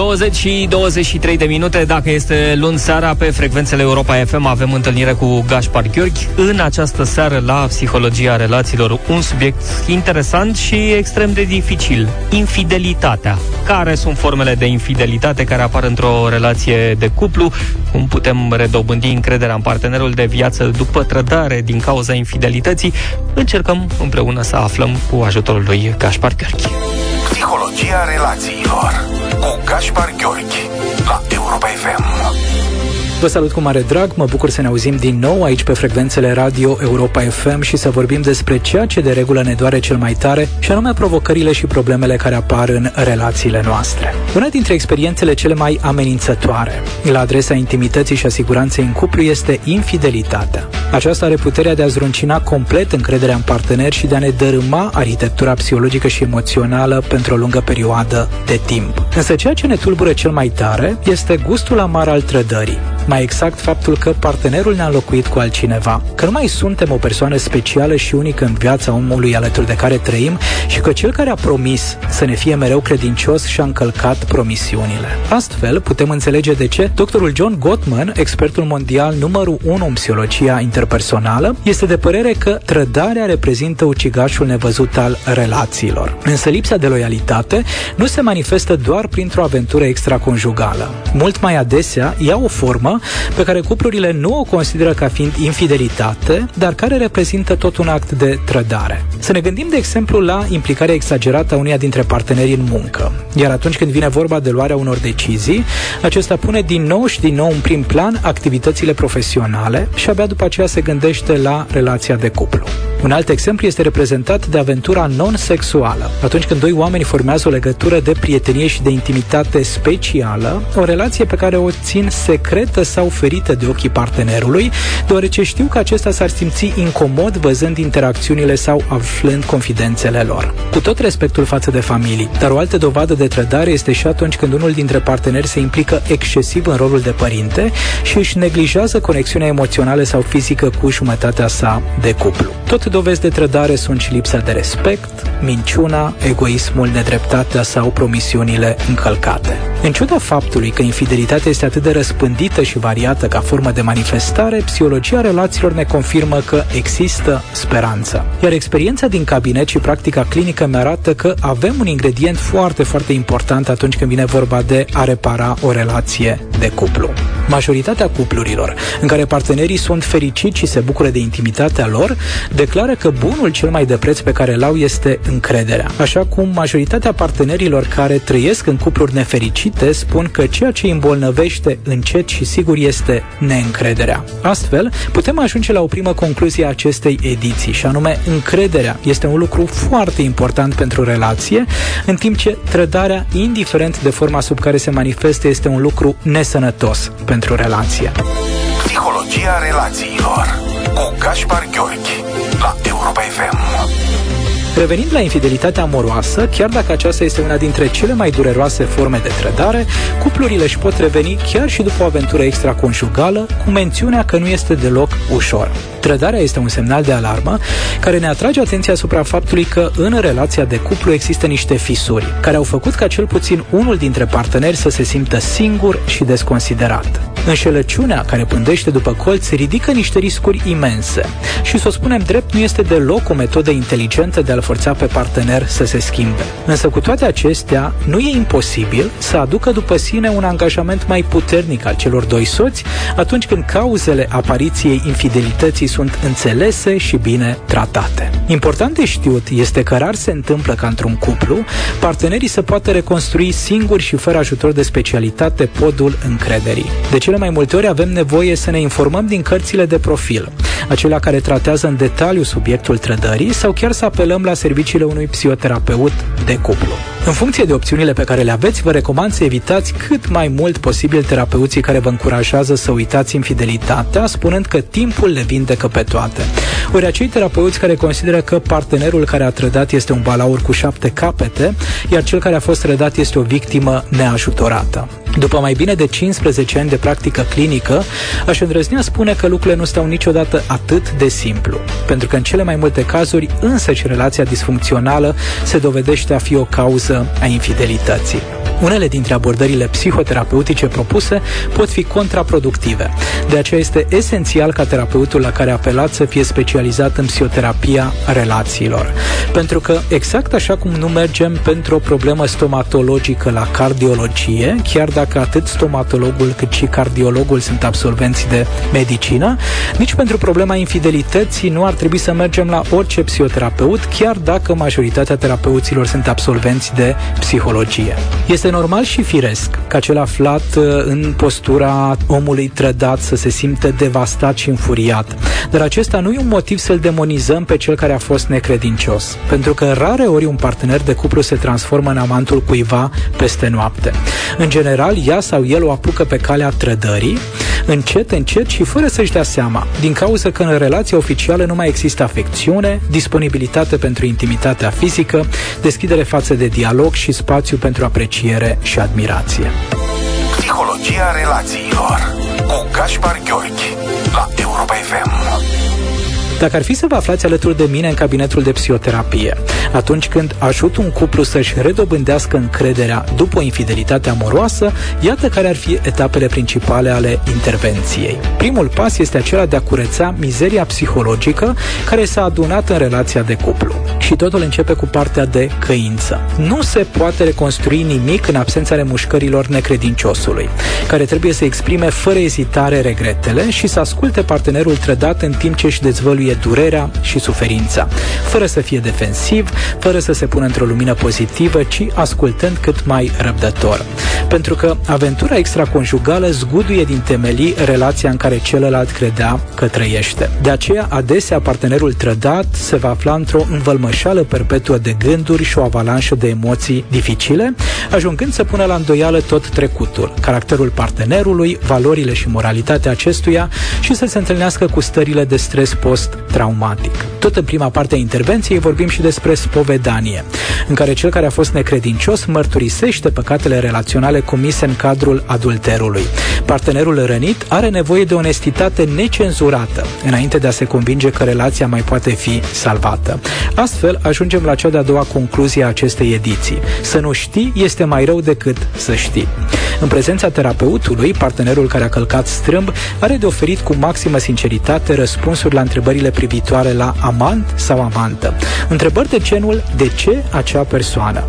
20 și 23 de minute, dacă este luni seara, pe frecvențele Europa FM avem întâlnire cu Gaspar Gheorghi. În această seară, la Psihologia Relațiilor, un subiect interesant și extrem de dificil. Infidelitatea. Care sunt formele de infidelitate care apar într-o relație de cuplu? Cum putem redobândi încrederea în partenerul de viață după trădare din cauza infidelității? Încercăm împreună să aflăm cu ajutorul lui Gaspar Gheorghi. Psihologia relațiilor cu Gaspar Gheorghi la Europa FM. Vă salut cu mare drag, mă bucur să ne auzim din nou aici pe frecvențele radio Europa FM și să vorbim despre ceea ce de regulă ne doare cel mai tare și anume provocările și problemele care apar în relațiile noastre. Una dintre experiențele cele mai amenințătoare la adresa intimității și a siguranței în cuplu este infidelitatea. Aceasta are puterea de a zruncina complet încrederea în partener și de a ne dărâma arhitectura psihologică și emoțională pentru o lungă perioadă de timp. Însă ceea ce ne tulbură cel mai tare este gustul amar al trădării mai exact faptul că partenerul ne-a înlocuit cu altcineva, că nu mai suntem o persoană specială și unică în viața omului alături de care trăim și că cel care a promis să ne fie mereu credincios și-a încălcat promisiunile. Astfel, putem înțelege de ce doctorul John Gottman, expertul mondial numărul 1 în psihologia interpersonală, este de părere că trădarea reprezintă ucigașul nevăzut al relațiilor. Însă lipsa de loialitate nu se manifestă doar printr-o aventură extraconjugală. Mult mai adesea ia o formă pe care cuplurile nu o consideră ca fiind infidelitate, dar care reprezintă tot un act de trădare. Să ne gândim, de exemplu, la implicarea exagerată a uneia dintre partenerii în muncă. Iar atunci când vine vorba de luarea unor decizii, acesta pune din nou și din nou în prim plan activitățile profesionale și abia după aceea se gândește la relația de cuplu. Un alt exemplu este reprezentat de aventura non-sexuală. Atunci când doi oameni formează o legătură de prietenie și de intimitate specială, o relație pe care o țin secretă sau ferită de ochii partenerului, deoarece știu că acesta s-ar simți incomod văzând interacțiunile sau aflând confidențele lor. Cu tot respectul față de familii, dar o altă dovadă de trădare este și atunci când unul dintre parteneri se implică excesiv în rolul de părinte și își neglijează conexiunea emoțională sau fizică cu jumătatea sa de cuplu. Tot dovezi de trădare sunt și lipsa de respect, minciuna, egoismul, nedreptatea sau promisiunile încălcate. În ciuda faptului că infidelitatea este atât de răspândită și variată ca formă de manifestare, psihologia relațiilor ne confirmă că există speranță. Iar experiența din cabinet și practica clinică mi arată că avem un ingredient foarte, foarte important atunci când vine vorba de a repara o relație de cuplu. Majoritatea cuplurilor în care partenerii sunt fericiți și se bucură de intimitatea lor, declară că bunul cel mai de preț pe care îl au este încrederea. Așa cum majoritatea partenerilor care trăiesc în cupluri nefericite spun că ceea ce îi îmbolnăvește încet și sigur este neîncrederea. Astfel, putem ajunge la o primă concluzie a acestei ediții, și anume încrederea este un lucru foarte important pentru relație, în timp ce trădarea, indiferent de forma sub care se manifestă, este un lucru nesănătos pentru relație. Psihologia relațiilor cu Gaspar Gheorghi la Europa FM. Revenind la infidelitatea amoroasă, chiar dacă aceasta este una dintre cele mai dureroase forme de trădare, cuplurile își pot reveni chiar și după o aventură extraconjugală, cu mențiunea că nu este deloc ușor. Trădarea este un semnal de alarmă care ne atrage atenția asupra faptului că în relația de cuplu există niște fisuri care au făcut ca cel puțin unul dintre parteneri să se simtă singur și desconsiderat. Înșelăciunea care pândește după colț ridică niște riscuri imense și, să o spunem drept, nu este deloc o metodă inteligentă de a-l forța pe partener să se schimbe. Însă cu toate acestea, nu e imposibil să aducă după sine un angajament mai puternic al celor doi soți atunci când cauzele apariției infidelității sunt înțelese și bine tratate. Important de știut este că rar se întâmplă ca într-un cuplu partenerii să poată reconstrui singuri și fără ajutor de specialitate podul încrederii. De cele mai multe ori avem nevoie să ne informăm din cărțile de profil, acelea care tratează în detaliu subiectul trădării sau chiar să apelăm la serviciile unui psihoterapeut de cuplu. În funcție de opțiunile pe care le aveți, vă recomand să evitați cât mai mult posibil terapeuții care vă încurajează să uitați infidelitatea, spunând că timpul le vindecă pe toate. Ori acei terapeuți care consideră că partenerul care a trădat este un balaur cu șapte capete, iar cel care a fost trădat este o victimă neajutorată. După mai bine de 15 ani de practică clinică, aș îndrăznea spune că lucrurile nu stau niciodată atât de simplu, pentru că în cele mai multe cazuri însăși relația disfuncțională se dovedește a fi o cauză a infidelității. Unele dintre abordările psihoterapeutice propuse pot fi contraproductive. De aceea este esențial ca terapeutul la care apelați să fie specializat în psihoterapia relațiilor. Pentru că exact așa cum nu mergem pentru o problemă stomatologică la cardiologie, chiar dacă atât stomatologul cât și cardiologul sunt absolvenți de medicină, nici pentru problema infidelității nu ar trebui să mergem la orice psihoterapeut, chiar dacă majoritatea terapeuților sunt absolvenți de psihologie. Este normal și firesc ca cel aflat uh, în postura omului trădat să se simte devastat și înfuriat. Dar acesta nu e un motiv să-l demonizăm pe cel care a fost necredincios, pentru că rare ori un partener de cuplu se transformă în amantul cuiva peste noapte. În general, ea sau el o apucă pe calea trădării, încet, încet și fără să-și dea seama, din cauza că în relația oficială nu mai există afecțiune, disponibilitate pentru intimitatea fizică, deschidere față de dialog și spațiu pentru apreciere și admirație. Psihologia relațiilor cu Gaspar Gheorghi la Europa FM. Dacă ar fi să vă aflați alături de mine în cabinetul de psihoterapie, atunci când ajut un cuplu să-și redobândească încrederea după o infidelitate amoroasă, iată care ar fi etapele principale ale intervenției. Primul pas este acela de a curăța mizeria psihologică care s-a adunat în relația de cuplu. Și totul începe cu partea de căință. Nu se poate reconstrui nimic în absența remușcărilor necredinciosului, care trebuie să exprime fără ezitare regretele și să asculte partenerul trădat în timp ce își dezvăluie fie durerea și suferința, fără să fie defensiv, fără să se pună într-o lumină pozitivă, ci ascultând cât mai răbdător. Pentru că aventura extraconjugală zguduie din temelii relația în care celălalt credea că trăiește. De aceea, adesea, partenerul trădat se va afla într-o învălmășală perpetuă de gânduri și o avalanșă de emoții dificile, ajungând să pună la îndoială tot trecutul, caracterul partenerului, valorile și moralitatea acestuia și să se întâlnească cu stările de stres post traumatic. Tot în prima parte a intervenției vorbim și despre spovedanie, în care cel care a fost necredincios mărturisește păcatele relaționale comise în cadrul adulterului. Partenerul rănit are nevoie de onestitate necenzurată, înainte de a se convinge că relația mai poate fi salvată. Astfel, ajungem la cea de-a doua concluzie a acestei ediții. Să nu știi este mai rău decât să știi. În prezența terapeutului, partenerul care a călcat strâmb are de oferit cu maximă sinceritate răspunsuri la întrebările privitoare la amant sau amantă. Întrebări de genul de ce acea persoană?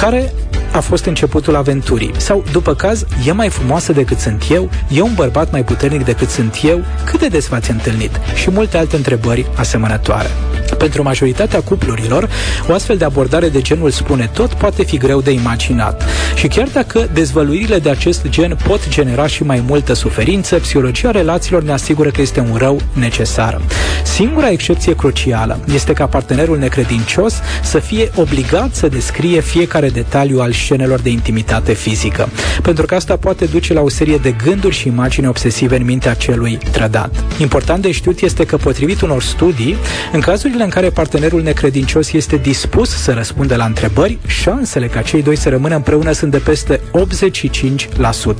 Care a fost începutul aventurii? Sau, după caz, e mai frumoasă decât sunt eu? E un bărbat mai puternic decât sunt eu? Cât de des v-ați întâlnit? Și multe alte întrebări asemănătoare. Pentru majoritatea cuplurilor, o astfel de abordare de genul spune tot poate fi greu de imaginat. Și chiar dacă dezvăluirile de acest gen pot genera și mai multă suferință, psihologia relațiilor ne asigură că este un rău necesar. Singura excepție crucială este ca partenerul necredincios să fie obligat să descrie fiecare detaliu al scenelor de intimitate fizică, pentru că asta poate duce la o serie de gânduri și imagini obsesive în mintea celui trădat. Important de știut este că, potrivit unor studii, în cazurile în care partenerul necredincios este dispus să răspundă la întrebări, șansele ca cei doi să rămână împreună sunt de peste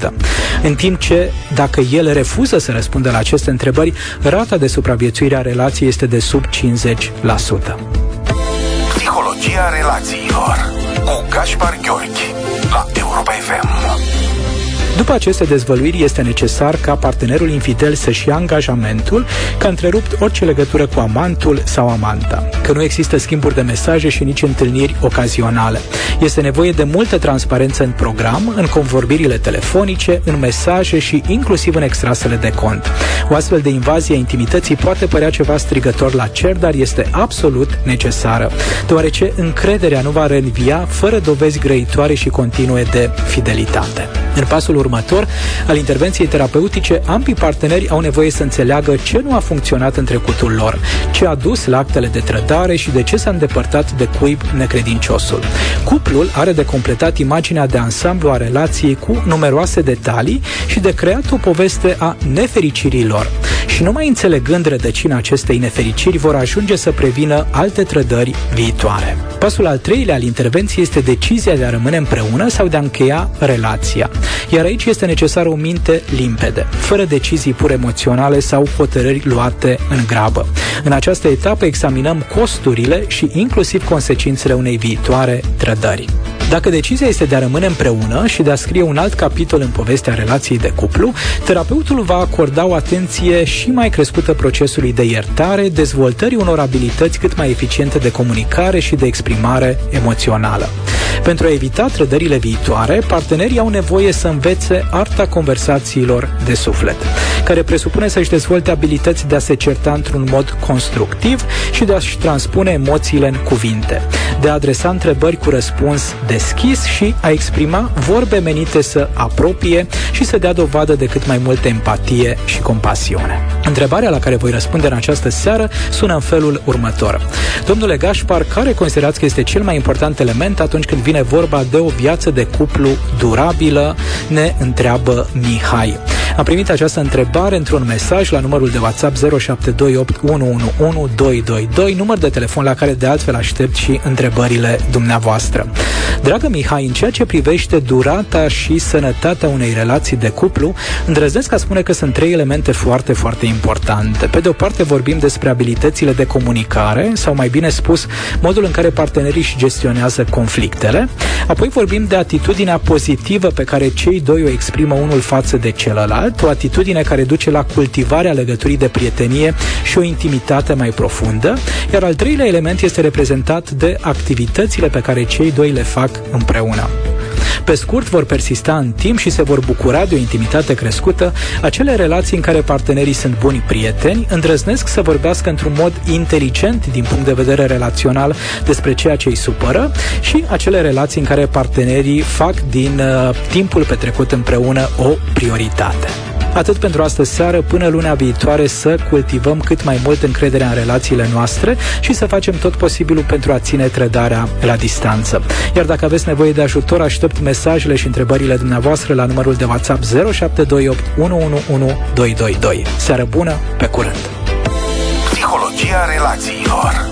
85%. În timp ce, dacă el refuză să răspundă la aceste întrebări, rata de supraviețuire a relației este de sub 50%. Psihologia relațiilor cu Gaspar Gheorghi la Europa FM. După aceste dezvăluiri, este necesar ca partenerul infidel să-și ia angajamentul că a întrerupt orice legătură cu amantul sau amanta, că nu există schimburi de mesaje și nici întâlniri ocazionale. Este nevoie de multă transparență în program, în convorbirile telefonice, în mesaje și inclusiv în extrasele de cont. O astfel de invazie a intimității poate părea ceva strigător la cer, dar este absolut necesară, deoarece încrederea nu va reînvia fără dovezi grăitoare și continue de fidelitate. În pasul următor al intervenției terapeutice, ambii parteneri au nevoie să înțeleagă ce nu a funcționat în trecutul lor, ce a dus la actele de trădare și de ce s-a îndepărtat de cuib necredinciosul. Cuplul are de completat imaginea de ansamblu a relației cu numeroase detalii și de creat o poveste a nefericirilor. Și numai înțelegând rădăcina acestei nefericiri vor ajunge să prevină alte trădări viitoare. Pasul al treilea al intervenției este decizia de a rămâne împreună sau de a încheia relația. Iar aici Aici este necesară o minte limpede, fără decizii pur emoționale sau hotărâri luate în grabă. În această etapă examinăm costurile și inclusiv consecințele unei viitoare trădări. Dacă decizia este de a rămâne împreună și de a scrie un alt capitol în povestea relației de cuplu, terapeutul va acorda o atenție și mai crescută procesului de iertare, dezvoltării unor abilități cât mai eficiente de comunicare și de exprimare emoțională. Pentru a evita trădările viitoare, partenerii au nevoie să învețe arta conversațiilor de suflet, care presupune să-și dezvolte abilități de a se certa într-un mod constructiv și de a-și transpune emoțiile în cuvinte, de a adresa întrebări cu răspuns deschis și a exprima vorbe menite să apropie și să dea dovadă de cât mai multă empatie și compasiune. Întrebarea la care voi răspunde în această seară sună în felul următor. Domnule Gașpar, care considerați că este cel mai important element atunci când vine vorba de o viață de cuplu durabilă, ne întreabă Mihai. Am primit această întrebare într-un mesaj la numărul de WhatsApp 0728111222, număr de telefon la care de altfel aștept și întrebările dumneavoastră. Dragă Mihai, în ceea ce privește durata și sănătatea unei relații de cuplu, îndrăznesc a spune că sunt trei elemente foarte, foarte importante. Pe de o parte vorbim despre abilitățile de comunicare, sau mai bine spus, modul în care partenerii își gestionează conflictele. Apoi vorbim de atitudinea pozitivă pe care cei doi o exprimă unul față de celălalt, o atitudine care duce la cultivarea legăturii de prietenie și o intimitate mai profundă, iar al treilea element este reprezentat de activitățile pe care cei doi le fac împreună. Pe scurt, vor persista în timp și se vor bucura de o intimitate crescută acele relații în care partenerii sunt buni prieteni, îndrăznesc să vorbească într-un mod inteligent din punct de vedere relațional despre ceea ce îi supără și acele relații în care partenerii fac din uh, timpul petrecut împreună o prioritate. Atât pentru astă seară, până luna viitoare să cultivăm cât mai mult încrederea în relațiile noastre și să facem tot posibilul pentru a ține trădarea la distanță. Iar dacă aveți nevoie de ajutor, aștept mesajele și întrebările dumneavoastră la numărul de WhatsApp 0728 111 222. Seară bună, pe curând! Psihologia relațiilor